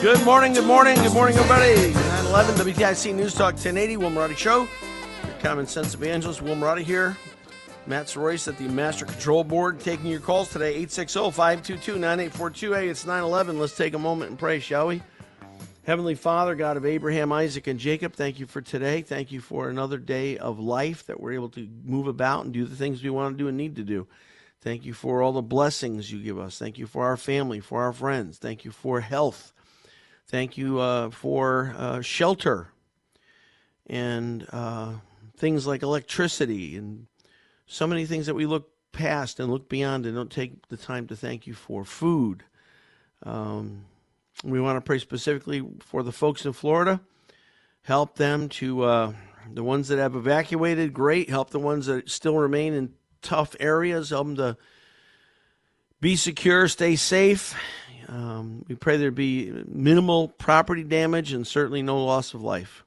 Good morning, good morning, good morning, everybody. 9 11 WTIC News Talk 1080, Will Marotti Show. Your common sense evangelist, Will Marotti here. Matt Soroyce at the Master Control Board taking your calls today, 860 522 9842. Hey, it's 9 11. Let's take a moment and pray, shall we? Heavenly Father, God of Abraham, Isaac, and Jacob, thank you for today. Thank you for another day of life that we're able to move about and do the things we want to do and need to do. Thank you for all the blessings you give us. Thank you for our family, for our friends. Thank you for health. Thank you uh, for uh, shelter and uh, things like electricity and so many things that we look past and look beyond and don't take the time to thank you for. Food. Um, we want to pray specifically for the folks in Florida. Help them to, uh, the ones that have evacuated, great. Help the ones that still remain in tough areas. Help them to be secure, stay safe. Um, we pray there be minimal property damage and certainly no loss of life.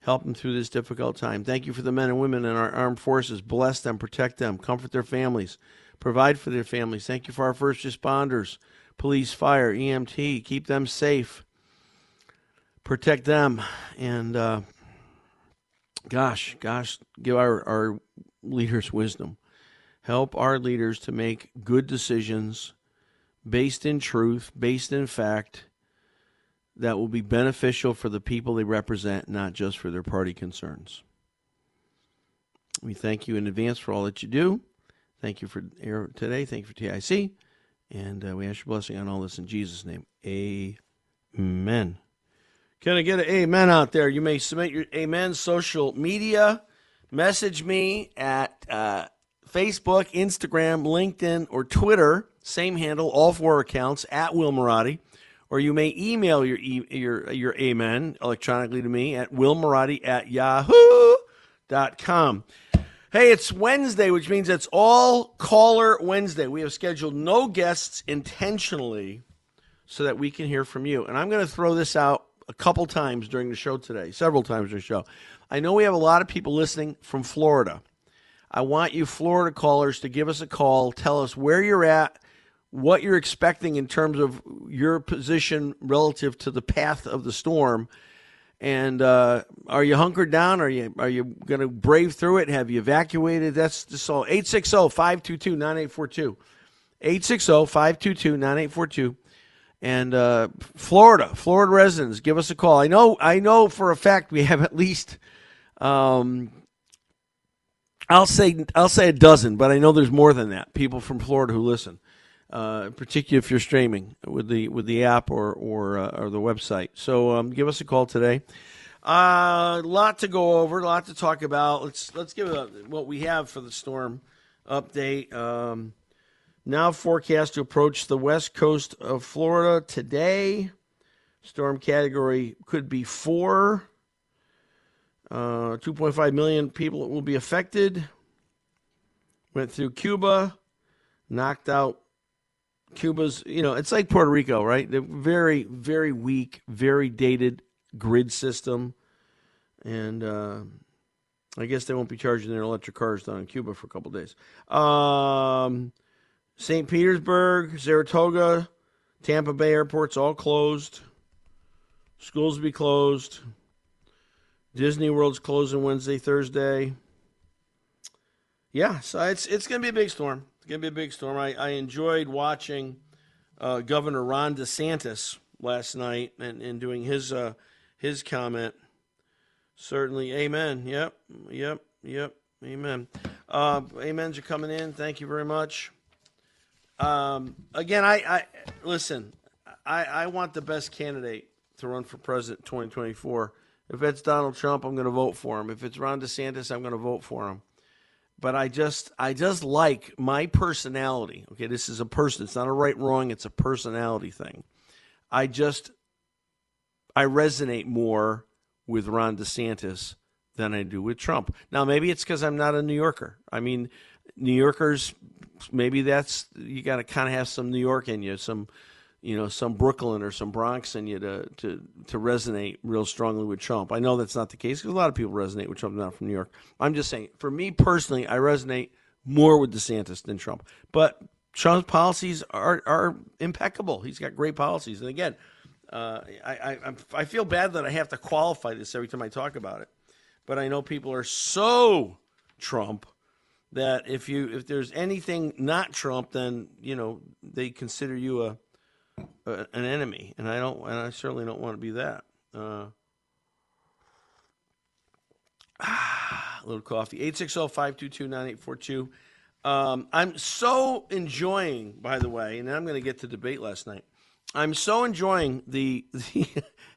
Help them through this difficult time. Thank you for the men and women in our armed forces. Bless them, protect them, comfort their families, provide for their families. Thank you for our first responders, police, fire, EMT. Keep them safe, protect them, and uh, gosh, gosh, give our, our leaders wisdom. Help our leaders to make good decisions based in truth, based in fact, that will be beneficial for the people they represent, not just for their party concerns. We thank you in advance for all that you do. Thank you for today. Thank you for TIC. And uh, we ask your blessing on all this in Jesus' name. Amen. Can I get an amen out there? You may submit your amen social media. Message me at uh, Facebook, Instagram, LinkedIn, or Twitter. Same handle, all four accounts at Will Marotti. Or you may email your your your amen electronically to me at willmarotti at yahoo.com. Hey, it's Wednesday, which means it's all caller Wednesday. We have scheduled no guests intentionally so that we can hear from you. And I'm going to throw this out a couple times during the show today, several times during the show. I know we have a lot of people listening from Florida. I want you Florida callers to give us a call, tell us where you're at, what you're expecting in terms of your position relative to the path of the storm. And uh, are you hunkered down? Are you are you going to brave through it? Have you evacuated? That's just all. 860-522-9842. 860-522-9842. And uh, Florida, Florida residents, give us a call. I know I know for a fact we have at least um, I'll say I'll say a dozen, but I know there's more than that. People from Florida who listen uh, particularly if you're streaming with the with the app or or, uh, or the website. So um, give us a call today. A uh, lot to go over, a lot to talk about. Let's let's give a, what we have for the storm update. Um, now forecast to approach the west coast of Florida today. Storm category could be four. Uh, 2.5 million people will be affected. Went through Cuba, knocked out Cuba's, you know, it's like Puerto Rico, right? They're very, very weak, very dated grid system. And uh, I guess they won't be charging their electric cars down in Cuba for a couple days. Um, St. Petersburg, Sarasota, Tampa Bay airports all closed. Schools will be closed. Disney World's closing Wednesday, Thursday. Yeah, so it's it's going to be a big storm. It's going to be a big storm. I, I enjoyed watching uh, Governor Ron DeSantis last night and, and doing his uh, his comment. Certainly, amen. Yep, yep, yep, amen. Uh, amens are coming in. Thank you very much. Um, again, I, I listen. I, I want the best candidate to run for president 2024. If it's Donald Trump, I'm going to vote for him. If it's Ron DeSantis, I'm going to vote for him. But I just I just like my personality. Okay, this is a person. It's not a right wrong, it's a personality thing. I just I resonate more with Ron DeSantis than I do with Trump. Now maybe it's cuz I'm not a New Yorker. I mean, New Yorkers maybe that's you got to kind of have some New York in you, some you know, some Brooklyn or some Bronx in you to, to, to resonate real strongly with Trump. I know that's not the case because a lot of people resonate with Trump not from New York. I'm just saying, for me personally, I resonate more with DeSantis than Trump. But Trump's policies are, are impeccable. He's got great policies. And again, uh, I, I, I feel bad that I have to qualify this every time I talk about it. But I know people are so Trump that if you if there's anything not Trump, then you know they consider you a an enemy, and I don't, and I certainly don't want to be that. Uh, ah, a little coffee. 860-522-9842. Um, I'm so enjoying, by the way, and I'm going to get to debate last night. I'm so enjoying the, the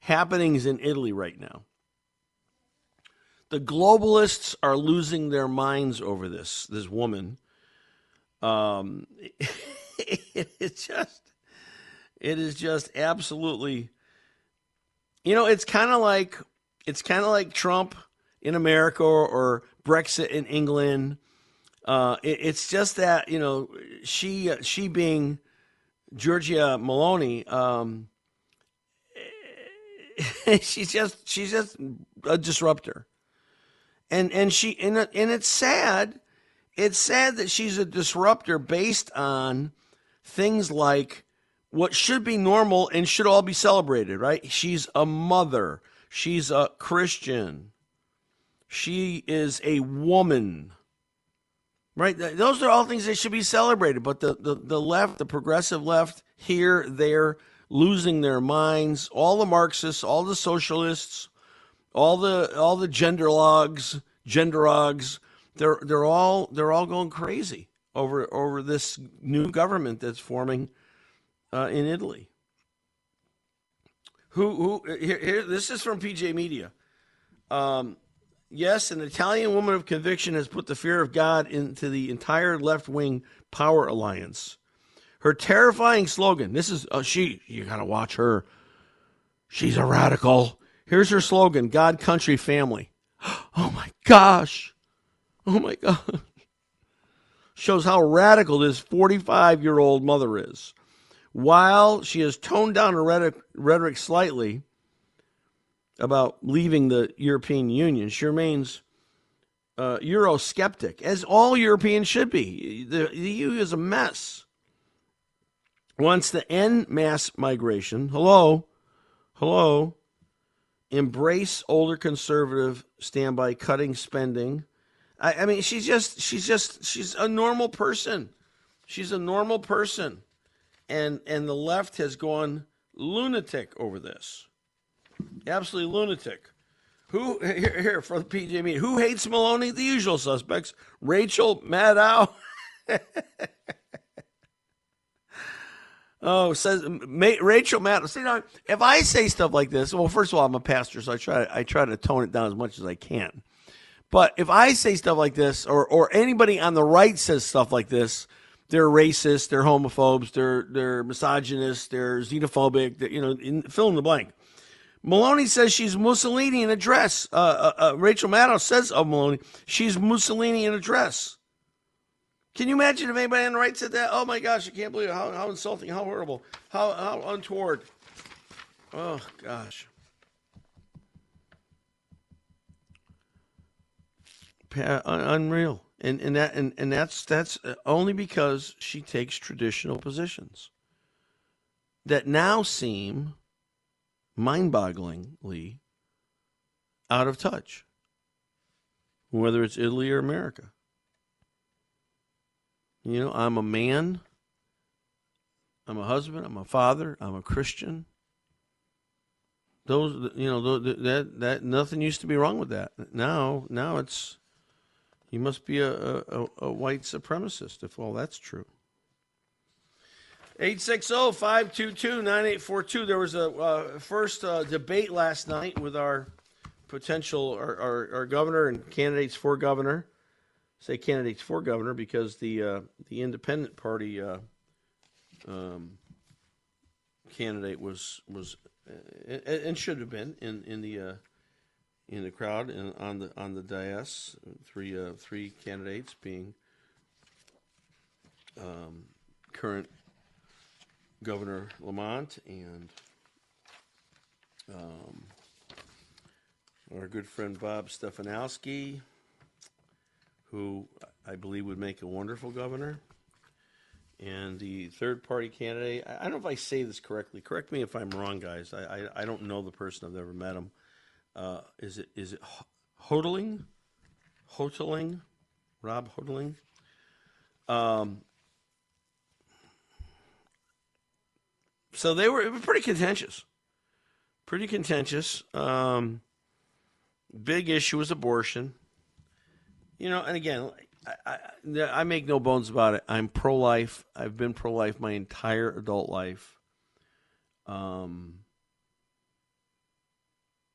happenings in Italy right now. The globalists are losing their minds over this. This woman, um, it's just it is just absolutely, you know, it's kind of like it's kind of like Trump in America or, or Brexit in England. Uh, it, it's just that you know she she being Giorgia Meloni, um, she's just she's just a disruptor, and and she and and it's sad. It's sad that she's a disruptor based on things like what should be normal and should all be celebrated, right? She's a mother. She's a Christian. She is a woman. Right? Those are all things that should be celebrated. But the, the, the left, the progressive left, here, there, losing their minds. All the Marxists, all the socialists, all the all the gender logs, gender genderogs, they're they're all they're all going crazy over over this new government that's forming uh, in Italy. Who who here, here, This is from PJ Media. Um, yes, an Italian woman of conviction has put the fear of God into the entire left wing power alliance. Her terrifying slogan. This is uh, she. You gotta watch her. She's a radical. Here's her slogan: God, country, family. Oh my gosh. Oh my gosh. Shows how radical this 45 year old mother is. While she has toned down her rhetoric, rhetoric slightly about leaving the European Union, she remains uh, Eurosceptic, as all Europeans should be. The, the EU is a mess. Wants to end mass migration. Hello, hello. Embrace older conservative standby cutting spending. I, I mean, she's just, she's just, she's a normal person. She's a normal person and and the left has gone lunatic over this. Absolutely lunatic. Who here, here for the PJ? Who hates Meloni? The usual suspects: Rachel Maddow. oh, says Rachel Maddow. See now, if I say stuff like this, well, first of all, I'm a pastor, so I try I try to tone it down as much as I can. But if I say stuff like this, or or anybody on the right says stuff like this, they're racist, they're homophobes, they're they're misogynists, they're xenophobic, they're, you know, in, fill in the blank. Meloni says she's Mussolini in a dress. Uh, uh, uh, Rachel Maddow says of Meloni, she's Mussolini in a dress. Can you imagine if anybody on the right said that? Oh my gosh, I can't believe it. How, how insulting, how horrible, how, how untoward. Oh gosh. unreal and and that and, and that's that's uh, only because she takes traditional positions that now seem mind-bogglingly out of touch, whether it's Italy or America. You know, I'm a man. I'm a husband. I'm a father. I'm a Christian. Those, you know, that that nothing used to be wrong with that. Now, now it's you must be a, a, a white supremacist if all that's true. 860-522-9842. There was a uh, first uh, debate last night with our potential our, our, our, governor and candidates for governor. say candidates for governor because the uh, the independent party uh, um, candidate was was uh, and should have been in in the uh, in the crowd and on the on the dais. Three uh, three candidates being um, current Governor Lamont and um, our good friend Bob Stefanowski, who I believe would make a wonderful governor. And the third party candidate, I don't know if I say this correctly. Correct me if I'm wrong, guys. I, I, I don't know the person. I've never met him. Uh, is it is it Hodling? Hotaling? Rob Hotaling? Um, so they were, were pretty contentious. Pretty contentious. Um, big issue was abortion. You know, and again, I, I, I make no bones about it. I'm pro life. I've been pro life my entire adult life. Um,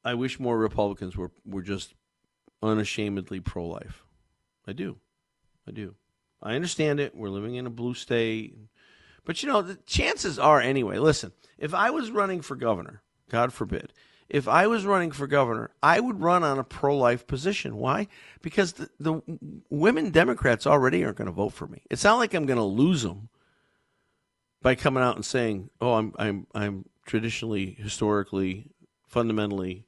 I wish more Republicans were, were just unashamedly pro life. I do. I do. I understand it. We're living in a blue state. But you know, the chances are anyway, listen, if I was running for governor, God forbid, if I was running for governor, I would run on a pro life position. Why? Because the, the women Democrats already aren't going to vote for me. It's not like I'm going to lose them by coming out and saying, "Oh, I'm I'm I'm traditionally, historically, fundamentally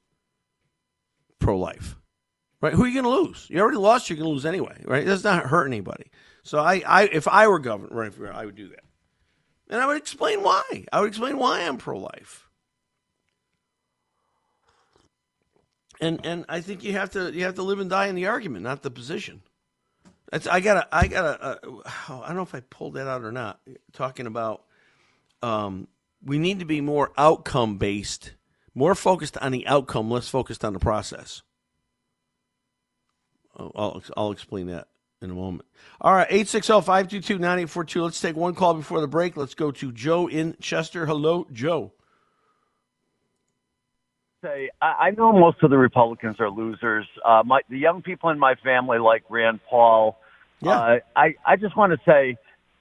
pro life." Right? Who are you going to lose? You already lost. You're going to lose anyway. Right? It does not hurt anybody. So I, I if I were governor, I would do that, and I would explain why. I would explain why I'm pro life. and and I think you have to you have to live and die in the argument, not the position. That's, I gotta I gotta uh, I don't know if I pulled that out or not. Talking about um, we need to be more outcome based, more focused on the outcome, less focused on the process. I'll I'll explain that in a moment. All right, 860-522-9842. Let's take one call before the break. Let's go to Joe in Chester. Hello, Joe say I, know most of the Republicans are losers. Uh, my the young people in my family like Rand Paul. Yeah. Uh, I I just want to say,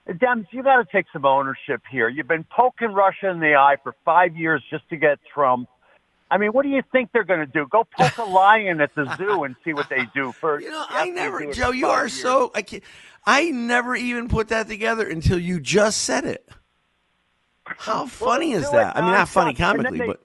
Dems, you got to take some ownership here. You've been poking Russia in the eye for five years just to get Trump. I mean, what do you think they're going to do? Go poke a lion at the zoo and see what they do for. You know, I never, Joe. You are years. so. I can't. I never even put that together until you just said it. How funny well, is that? I mean, not funny comically, they, but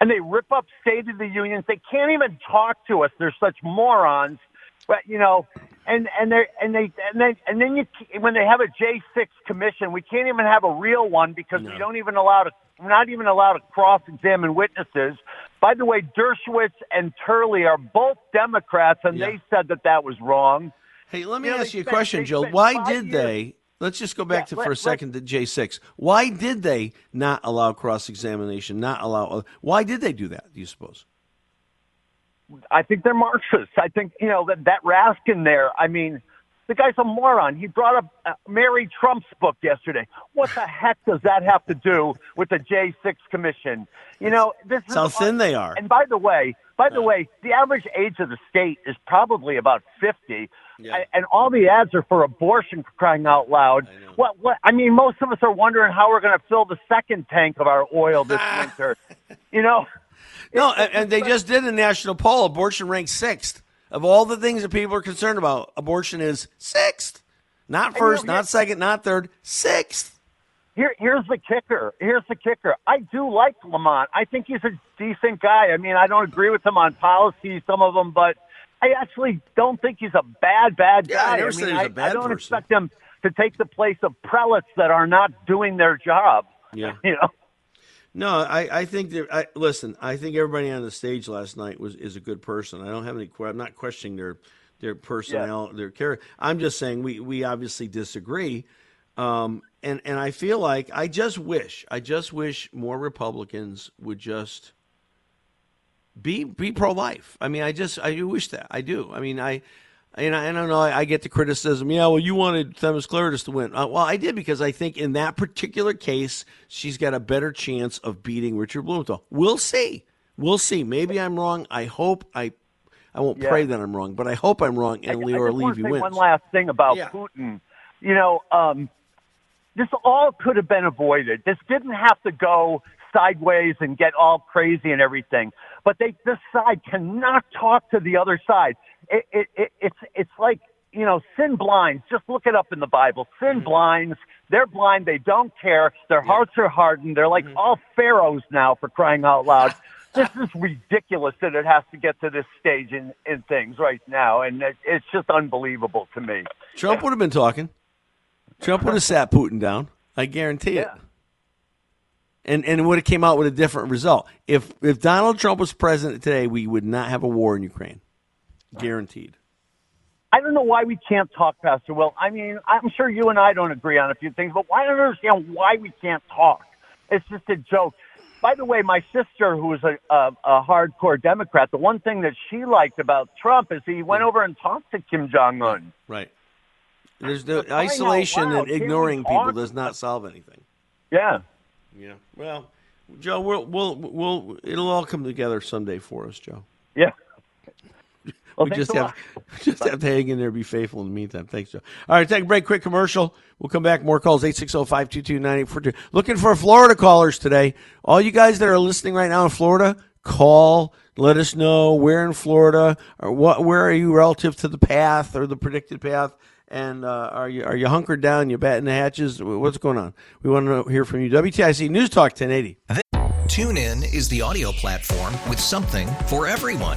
and they rip up State of the Unions. They can't even talk to us. They're such morons. But you know, and and they and they and then and then you when they have a J six commission, we can't even have a real one because no. we don't even allow to. We're not even allowed to cross examine witnesses. By the way, Dershowitz and Turley are both Democrats, and yeah. they said that that was wrong. Hey, let me you know, ask you a spent, question, Joe. Why did years, they Let's just go back yeah, to for let, a second to J6. Why did they not allow cross examination? Not allow? Why did they do that? Do you suppose? I think they're Marxists. I think you know that that Raskin there. I mean, the guy's a moron. He brought up uh, Mary Trump's book yesterday. What the heck does that have to do with the J6 Commission? You know, this is how thin they are. And by the way, by the way, the average age of the state is probably about 50. Yeah. And all the ads are for abortion for crying out loud. What, what, I mean, most of us are wondering how we're going to fill the second tank of our oil this winter. You know? No, and, and they just did a national poll. Abortion ranks sixth. Of all the things that people are concerned about, abortion is sixth. Not first, not second, not third, sixth. Here, here's the kicker. Here's the kicker. I do like Lamont. I think he's a decent guy. I mean, I don't agree with him on policy, some of them, but I actually don't think he's a bad, bad guy. Yeah, I, never I mean, he's a bad I don't person. expect him to take the place of prelates that are not doing their job. Yeah. You know? No, I, I think that I listen. I think everybody on the stage last night was is a good person. I don't have any. I'm not questioning their their personnel, yeah. their character. I'm just saying we we obviously disagree, um, and and I feel like I just wish I just wish more Republicans would just be be pro life. I mean, I just I do wish that I do. I mean, I and I, I don't know. I, I, get the criticism. Yeah, well, you wanted Themis to win. Uh, well, I did because I think in that particular case, she's got a better chance of beating Richard Blumenthal. We'll see. We'll see. Maybe I'm wrong. I hope I. I won't yeah. pray that I'm wrong, but I hope I'm wrong and Leora Levy wins. One last thing about yeah. Putin. You know, um, this all could have been avoided. This didn't have to go sideways and get all crazy and everything. But they, this side cannot talk to the other side it, it, it, it's it's like you know sin blinds. Just look it up in the Bible. Sin mm-hmm. blinds. They're blind. They don't care. Their yeah. hearts are hardened. They're like mm-hmm. all pharaohs now for crying out loud. this is ridiculous that it has to get to this stage in, in things right now, and it, it's just unbelievable to me. Trump would have been talking. Trump would have sat Putin down. I guarantee it. And and would have came out with a different result. If if Donald Trump was president today, we would not have a war in Ukraine. Guaranteed. I don't know why we can't talk, Pastor Will. I mean, I'm sure you and I don't agree on a few things, but why don't I understand why we can't talk? It's just a joke. By the way, my sister, who is a, a, a hardcore Democrat, the one thing that she liked about Trump is he went over and talked to Kim Jong Un. Right. There's the isolation and ignoring people does not solve anything. Yeah. Yeah. Well, Joe, we'll we'll we'll it'll all come together someday for us, Joe. Yeah. Well, we just have just have to hang in there, be faithful in the meantime. Thanks, Joe. All right, take a break, quick commercial. We'll come back. More calls 860-522-9842. Looking for Florida callers today. All you guys that are listening right now in Florida, call. Let us know where in Florida or what where are you relative to the path or the predicted path. And uh, are you are you hunkered down? You batting the hatches? What's going on? We want to hear from you. WTIC News Talk 1080. TuneIn is the audio platform with something for everyone.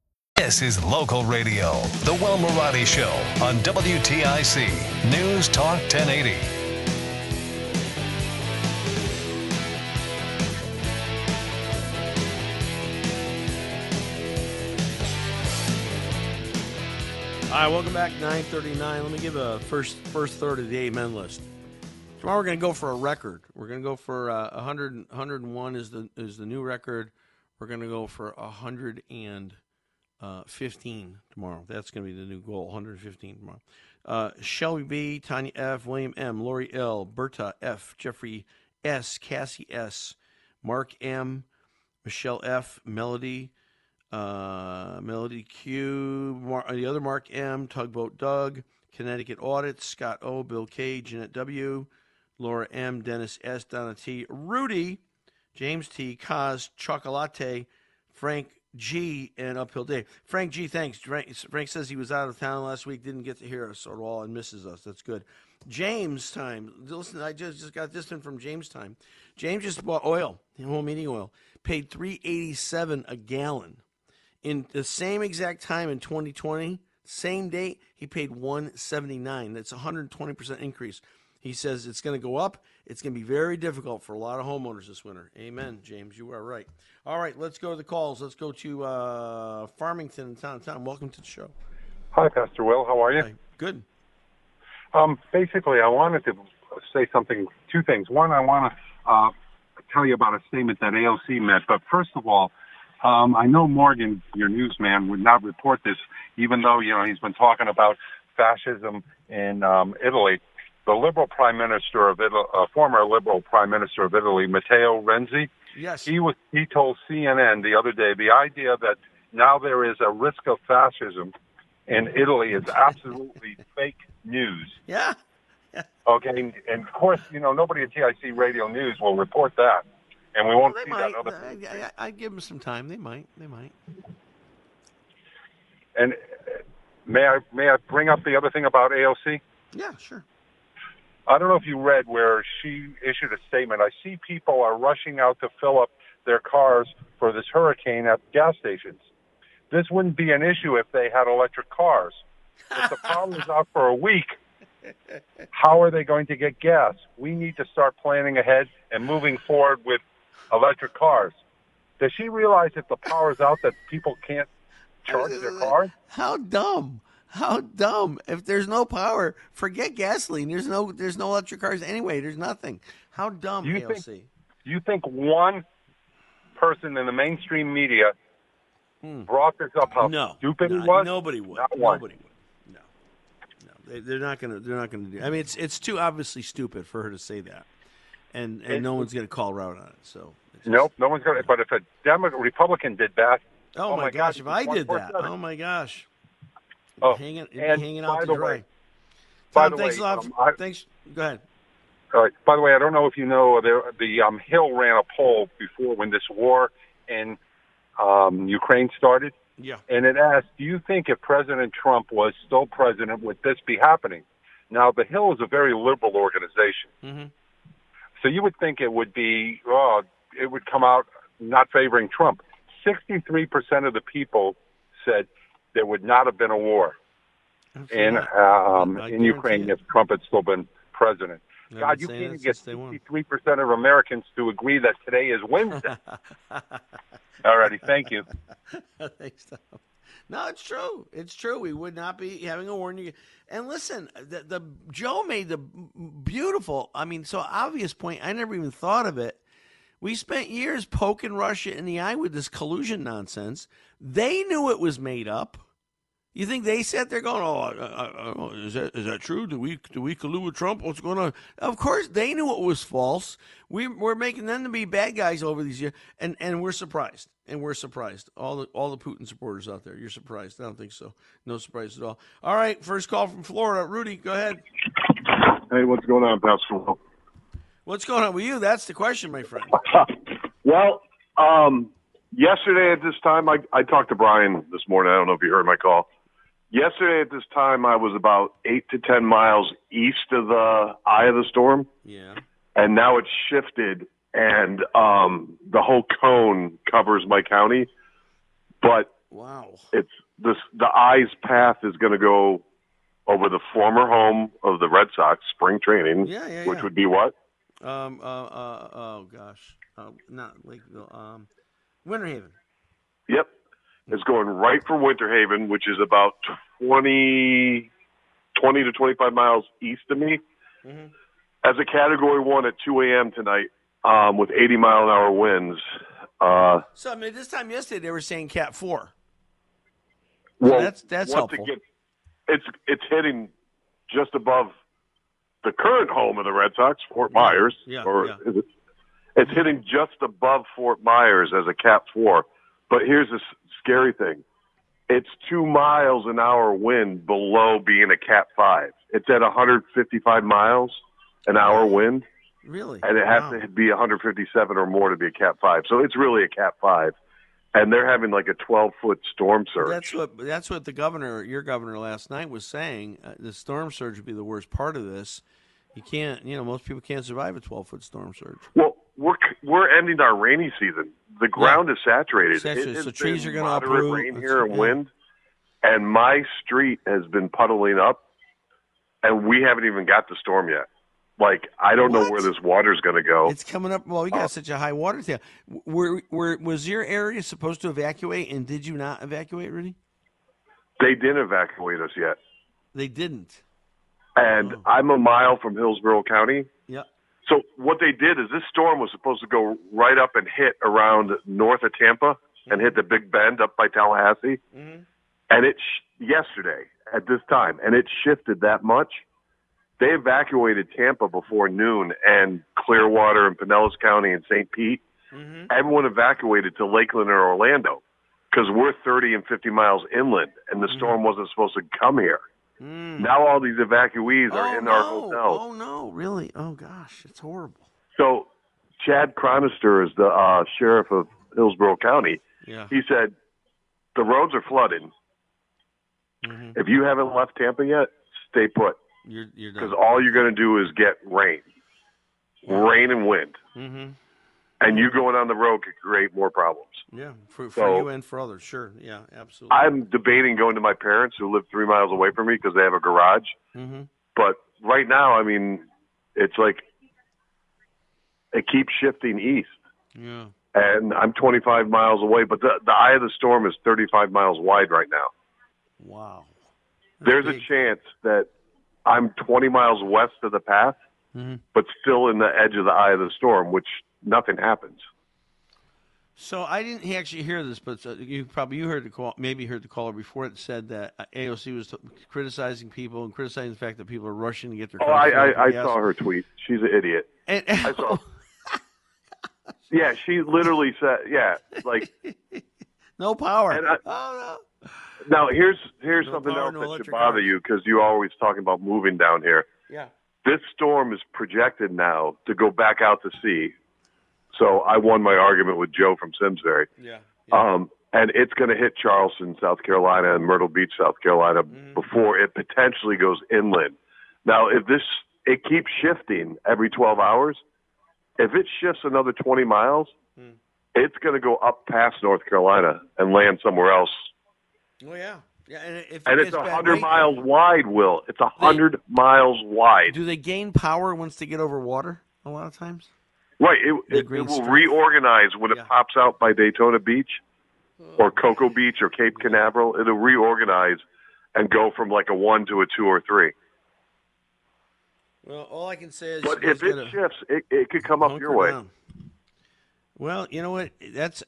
This is local radio, The Will Marotti Show on WTIC News Talk 1080. All right, welcome back. 939. Let me give a first first third of the amen list. Tomorrow we're going to go for a record. We're going to go for uh, 100, 101 is the is the new record. We're going to go for 100 and uh, 15 tomorrow. That's going to be the new goal, 115 tomorrow. Uh, Shelby B, Tanya F, William M, Lori L, Berta F, Jeffrey S, Cassie S, Mark M, Michelle F, Melody, uh, Melody Q, Mar- the other Mark M, Tugboat Doug, Connecticut Audit, Scott O, Bill K, Jeanette W, Laura M, Dennis S, Donna T, Rudy, James T, Kaz, Chocolate, Frank G and Uphill day. Frank G, thanks. Frank, says he was out of town last week, didn't get to hear us at all, and misses us. That's good. James time. Listen, I just, just got this in from James time. James just bought oil, home heating oil, paid three eighty seven a gallon. In the same exact time in 2020, same date, he paid 179. That's 120% increase. He says it's going to go up. It's going to be very difficult for a lot of homeowners this winter. Amen, James. You are right. All right, let's go to the calls. Let's go to uh, Farmington. Tom, welcome to the show. Hi, Pastor Will. How are you? Good. Um, basically, I wanted to say something, two things. One, I want to uh, tell you about a statement that AOC made. But first of all, um, I know Morgan, your newsman, would not report this, even though you know he's been talking about fascism in um, Italy. The liberal prime minister of Italy, uh, former liberal prime minister of Italy, Matteo Renzi, Yes. he was he told CNN the other day the idea that now there is a risk of fascism in Italy is absolutely fake news. Yeah. Okay, and, of course, you know nobody at TIC Radio News will report that, and we won't They see might. that other. I, I, I give them some time. They might. They might. And uh, may I may I bring up the other thing about AOC? Yeah, sure. I don't know if you read where she issued a statement. I see people are rushing out to fill up their cars for this hurricane at gas stations. This wouldn't be an issue if they had electric cars. If the power is out for a week, how are they going to get gas? We need to start planning ahead and moving forward with electric cars. Does she realize if the power's out that people can't charge their cars? How dumb! How dumb! If there's no power, forget gasoline. There's no there's no electric cars anyway. There's nothing. How dumb, You AOC. think- Do you think one person in the mainstream media brought this up how Hmm. no, stupid it was? Nobody would. Not one. Nobody would. No, no. They, they're not gonna. They're not gonna do. I mean, it's it's too obviously stupid for her to say that, and and It- no one's gonna call her out on it. So. Nope, no one's going to. But if a Democrat, Republican did that, Oh, my, gosh! If I did that, oh my gosh! Oh, hanging, and hanging by out to the dry. way- by Tom, the thanks way, a lot. um, I- thanks. Go ahead. All right. By the way, I don't know if you know the the um, Hill ran a poll before when this war in um, Ukraine started, Yeah. and it asked, "Do you think if President Trump was still president, would this be happening?" Now, the Hill is a very liberal organization, Mm-hmm. so you would think it would be, oh, it would come out not favoring Trump. Sixty-three percent of the people said there would not have been a war in um, in Ukraine guarantee if Trump had still been president. God, you can't get 63 percent of Americans to agree that today is Wednesday. All righty, thank you. Thanks, Tom. No, it's true. It's true. We would not be having a war. And listen, the, the Joe made the beautiful, I mean, so obvious point. I never even thought of it. We spent years poking Russia in the eye with this collusion nonsense. They knew it was made up. You think they sat there going, "Oh, I, I, I, is that is that true? Do we do we collude with Trump? What's going on?" Of course, they knew it was false. We we're making them to be bad guys over these years, and and we're surprised, and we're surprised. All the all the Putin supporters out there, you're surprised. I don't think so. No surprise at all. All right, first call from Florida, Rudy. Go ahead. Hey, what's going on, Pastor? What's going on with you? That's the question, my friend. Well, um, yesterday at this time, I, I talked to Brian this morning. I don't know if you heard my call. Yesterday at this time, I was about eight to ten miles east of the eye of the storm, Yeah. and now it's shifted, and um, the whole cone covers my county. But Wow. it's this the eye's path is going to go over the former home of the Red Sox spring training, Yeah, yeah, which yeah. would be what? Um. Uh. uh oh gosh. Uh, not Lakeville. Um. Winter Haven. Yep. It's going right for Winter Haven, which is about 20, 20 to 25 miles east of me. Mm-hmm. As a category one at 2 a.m. tonight, um, with 80 mile an hour winds. Uh, So I mean, this time yesterday they were saying Cat Four. well, that's- that's helpful. It gets, it's, it's hitting just above the current home of the Red Sox, Fort Myers. Yeah, or yeah. is it? It's hitting just above Fort Myers as a Cat 4. But here's the scary thing. It's two miles an hour wind below being a Cat 5. It's at 155 miles an hour wind, Really? and it has Wow. to be 157 or more to be a Cat 5. So it's really a Cat 5. And they're having like a 12 foot storm surge. That's what that's what the governor, your governor, last night was saying. Uh, the storm surge would be the worst part of this. You can't, you know, most people can't survive a twelve foot storm surge. Well, we're we're ending our rainy season. The ground is saturated. Saturated, It so trees are gonna moderate uproot. rain That's- here and yeah. wind, and my street has been puddling up, and we haven't even got the storm yet. Like I don't know where this water's going to go. It's coming up. Well, we got uh, such a high water there. Were, were, was your area supposed to evacuate, and did you not evacuate, Rudy? They didn't evacuate us yet, They didn't. and oh. I'm a mile from Hillsborough County. Yep. So what they did is this storm was supposed to go right up and hit around north of Tampa and hit mm-hmm. the Big Bend up by Tallahassee, mm-hmm. and it sh- yesterday at this time, and it shifted that much. They evacuated Tampa before noon, and Clearwater and Pinellas County and St. Pete. Everyone evacuated to Lakeland or Orlando because we're 30 and 50 miles inland, and the storm wasn't supposed to come here. Now all these evacuees are in our hotels. Oh no, really? Oh gosh, it's horrible. So Chad Chronister is the uh, sheriff of Hillsborough County. Yeah. He said the roads are flooded. Mm-hmm. If you haven't left Tampa yet, stay put You're you're because all you're going to do is get rain, rain and wind, Mm-hmm. and you going on the road could create more problems. Yeah, for, for So- you and for others, sure. Yeah, absolutely. I'm debating going to my parents who live three miles away from me because they have a garage. mm-hmm. But right now, I mean, it's like it keeps shifting east. Yeah. and I'm 25 miles away, but the, the eye of the storm is 35 miles wide right now. Wow. There's a chance that I'm 20 miles west of the path, Mhm. but still in the edge of the eye of the storm, which nothing happens. So I didn't actually hear this, but uh, you probably you heard the call, maybe heard the caller before it said that uh, AOC was t- criticizing people and criticizing the fact that people are rushing to get their Oh, I, I, I saw her tweet. She's an idiot. And, I saw. yeah, she literally said, "Yeah, like no power." I- oh now here's here's No something else that should bother cars. you because you're always talking about moving down here. Yeah. this storm is projected now to go back out to sea. So I won my argument with Joe from Simsbury. Yeah. Um, and it's going to hit Charleston, South Carolina, and Myrtle Beach, South Carolina, Mm-hmm. before it potentially goes inland. Now, if this it keeps shifting every 12 hours, if it shifts another 20 miles, Hmm. it's going to go up past North Carolina and land somewhere else. Oh yeah. Yeah, and if And it's 100 rain- miles wide, Will. It's a 100 miles wide. Do they gain power once they get over water? A lot of times. Right. It, it, it will reorganize when it pops out by Daytona Beach or Cocoa Beach or Cape Canaveral. It'll reorganize and go from like a one to a two or three. Well, all I can say is, But if it shifts, it, it could come up your way. down. Well, you know what? That's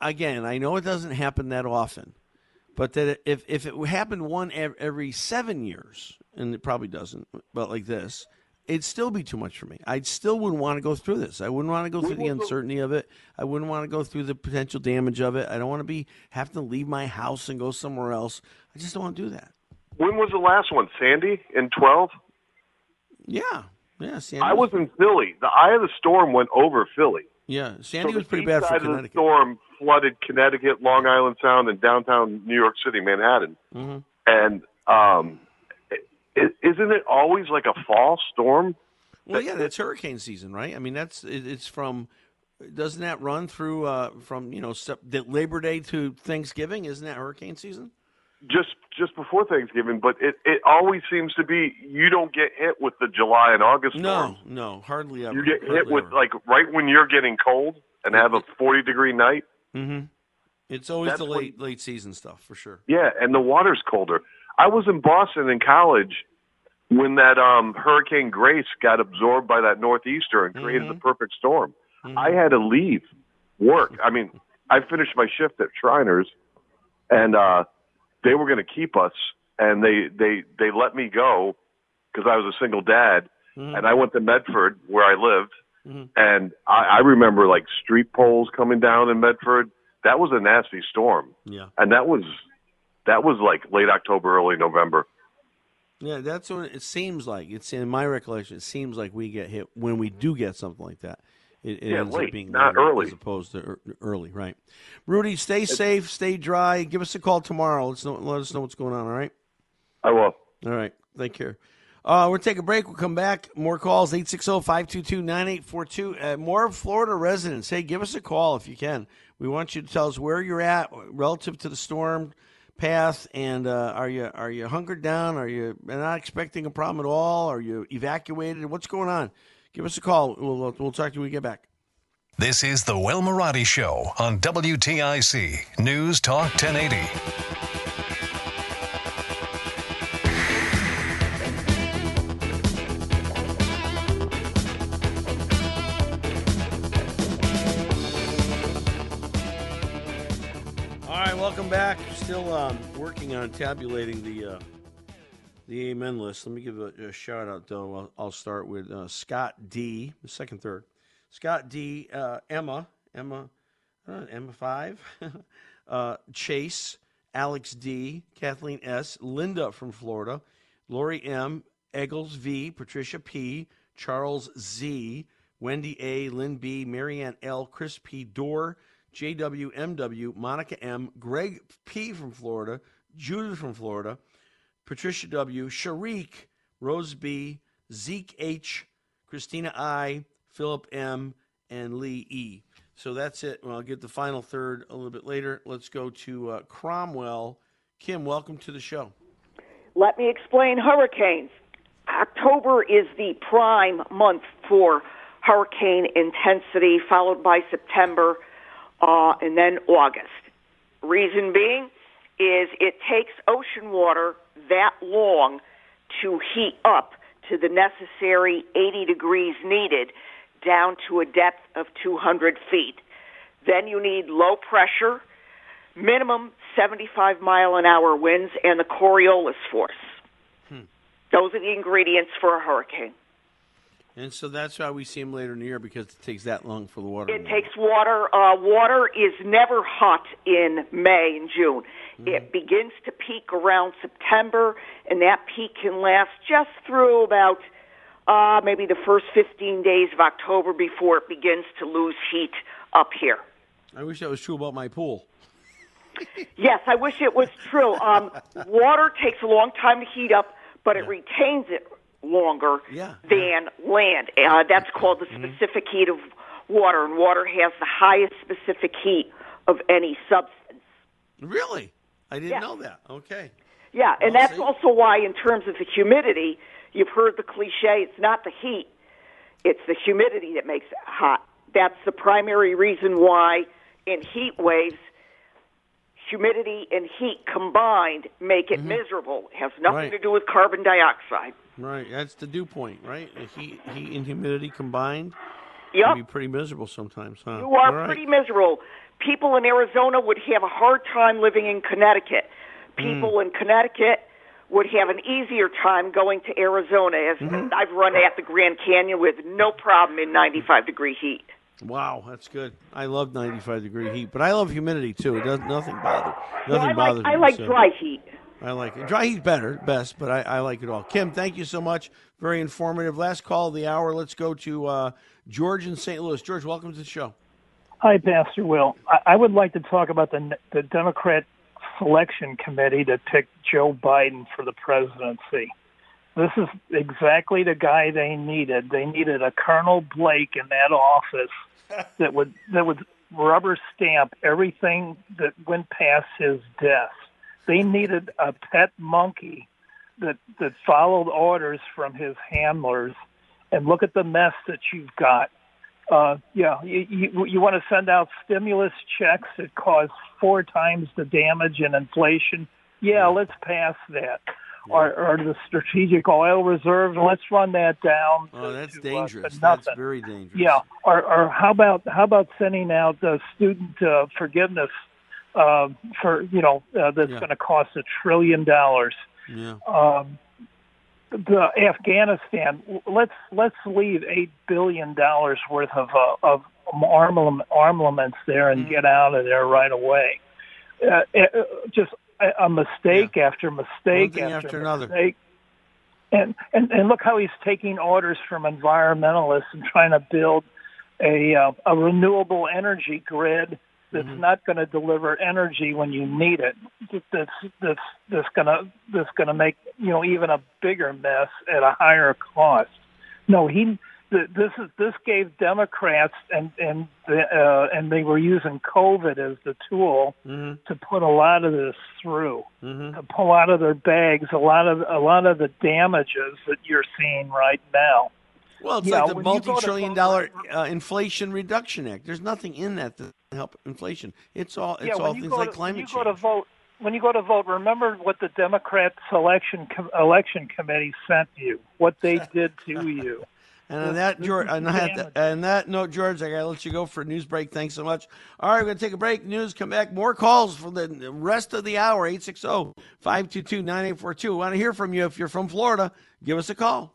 again. I know it doesn't happen that often, but that if if it happened one every seven years, and it probably doesn't, but like this, it'd still be too much for me. I still wouldn't want to go through this. I wouldn't want to go through the uncertainty of it. I wouldn't want to go through the potential damage of it. I don't want to be have to leave my house and go somewhere else. I just don't want to do that. When was the last one? Sandy in 12? Yeah, yeah. Sandy I was in Philly. The eye of the storm went over Philly. Yeah, Sandy so was pretty bad for of the storm flooded Connecticut, Long Island Sound, and downtown New York City, Manhattan. hmm And um, i isn't it always like a fall storm? Well, yeah, that's hurricane season, right? I mean, that's it, it's from. Doesn't that run through uh, from you know Labor Day to Thanksgiving? Isn't that hurricane season? Just just before Thanksgiving, but it it always seems to be you don't get hit with the July and August No, storms. no, hardly ever. You get hit with ever. like right when you're getting cold and have a 40 degree night. Mhm. It's always That's the when- late late season stuff for sure. Yeah, and the water's colder. I was in Boston in college when that um Hurricane Grace got absorbed by that northeaster and created Mm-hmm. the perfect storm. I had to leave work. I mean, I finished my shift at Shriners and uh they were going to keep us and they they they let me go because I was a single dad Mm-hmm. and I went to Medford where I lived and I, I remember like street poles coming down in Medford. That was a nasty storm. Yeah. And that was that was like late October, early November. Yeah, that's what it seems like. It's in my recollection. It seems like we get hit when we do get something like that. It, it Yeah, ends late, up being not early. as opposed to early, right? Rudy, stay safe, stay dry. Give us a call tomorrow. Let's know, let us know what's going on. All right. I will. All right. Thank you. Uh, we'll take a break. We'll come back. More calls 860 522 9842. Uh, More Florida residents. Hey, give us a call if you can. We want you to tell us where you're at relative to the storm path, and uh, are you are you hunkered down? Are you not expecting a problem at all? Are you evacuated? What's going on? Give us a call. We'll we'll talk to you when we get back. This is the Will Marotti Show on WTIC News Talk 1080. All right, welcome back. Still um, working on tabulating the uh, the amen list. Let me give a, a shout out though. I'll, I'll start with uh, Scott D, the second, third. Scott D, uh, Emma, Emma, uh, Emma five, uh, Chase, Alex D, Kathleen S, Linda from Florida, Lori M, Eggles V, Patricia P, Charles Z, Wendy A, Lynn B, Marianne L, Chris P, Dorr, JWMW, Monica M, Greg P from Florida, Judith from Florida, Patricia W, Sharik, Rose B, Zeke H, Christina I, Philip M, and Lee E. So that's it. Well, I'll get the final third a little bit later. Let's go to uh, Cromwell. Kim, welcome to the show. Let me explain hurricanes. October is the prime month for hurricane intensity, followed by September uh, and then August. Reason being is it takes ocean water that long to heat up to the necessary 80 degrees needed down to a depth of 200 feet. Then you need low pressure, minimum 75 mile an hour winds, and the Coriolis force. Hmm. Those are the ingredients for a hurricane. And so that's why we see them later in the year because it takes that long for the water. It takes water. Uh, water is never hot in May and June. It begins to peak around September, and that peak can last just through about uh, maybe the first 15 days of October before it begins to lose heat up here. I wish that was true about my pool. Yes, I wish it was true. Um, water takes a long time to heat up, but it retains it longer Yeah, than land. Uh, that's called the specific heat of water, and water has the highest specific heat of any substance. Really? I didn't Yeah. know that. Okay. Yeah, and Well, that's see? also why, in terms of the humidity, you've heard the cliche it's not the heat, it's the humidity that makes it hot. That's the primary reason why, in heat waves, humidity and heat combined make it miserable. It has nothing Mm-hmm. Right. to do with carbon dioxide. Right. That's the dew point, right? The heat, heat and humidity combined Yep. can be pretty miserable sometimes, huh? You are right. pretty miserable. People in Arizona would have a hard time living in Connecticut. People Mm. in Connecticut would have an easier time going to Arizona. As Mm-hmm. I've run at the Grand Canyon with no problem in 95 degree heat. Wow, that's good. I love 95 degree heat, but I love humidity too. It does nothing bother. Well, Nothing I bothers like I me. like so- dry heat. I like it. Dry heat's better, best, but I, I like it all. Kim, thank you so much. Very informative. Last call of the hour. Let's go to uh, George in St. Louis. George, welcome to the show. Hi, Pastor Will. I, I would like to talk about the the Democrat selection committee that picked Joe Biden for the presidency. This is exactly the guy they needed. They needed a Colonel Blake in that office that would that would rubber stamp everything that went past his desk. They needed a pet monkey that that followed orders from his handlers. And look at the mess that you've got. Uh, yeah, you, you, you want to send out stimulus checks that cause four times the damage and inflation. Yeah, let's pass that. Or, or the strategic oil reserve, let's run that down. Oh, that's to, uh, dangerous. to that's very dangerous. Yeah, or, or how about how about sending out the student uh, forgiveness uh, for you know uh, that's Yeah. going to cost a trillion dollars. Yeah. Um, the Afghanistan. Let's let's leave eight billion dollars worth of uh, of armament, armaments there and get out of there right away. Uh, uh, just a, a mistake after mistake after, after another. mistake. And, and and look how he's taking orders from environmentalists and trying to build a uh, a renewable energy grid that's Mm-hmm. not going to deliver energy when you need it. That's that's that's going to that's going to make you know even a bigger mess at a higher cost. No, he this is this gave Democrats and and uh, and they were using COVID as the tool Mm-hmm. to put a lot of this through, to pull out of their bags a lot of a lot of the damages that you're seeing right now. Well, it's like the when you go to multi-trillion vote- uh, Inflation Reduction Act. There's nothing in that to help inflation. It's all it's yeah, all things like to, climate when you change. go to vote, when you go to vote, remember what the Democrat selection com- election committee sent you, what they did to you. And on that, George, on that, on that note, George, I gotta let you go for a news break. Thanks so much. All right, we're gonna take a break. News, come back. More calls for the rest of the hour. oh, 860-522-9842. We want to hear from you. If you're from Florida, give us a call.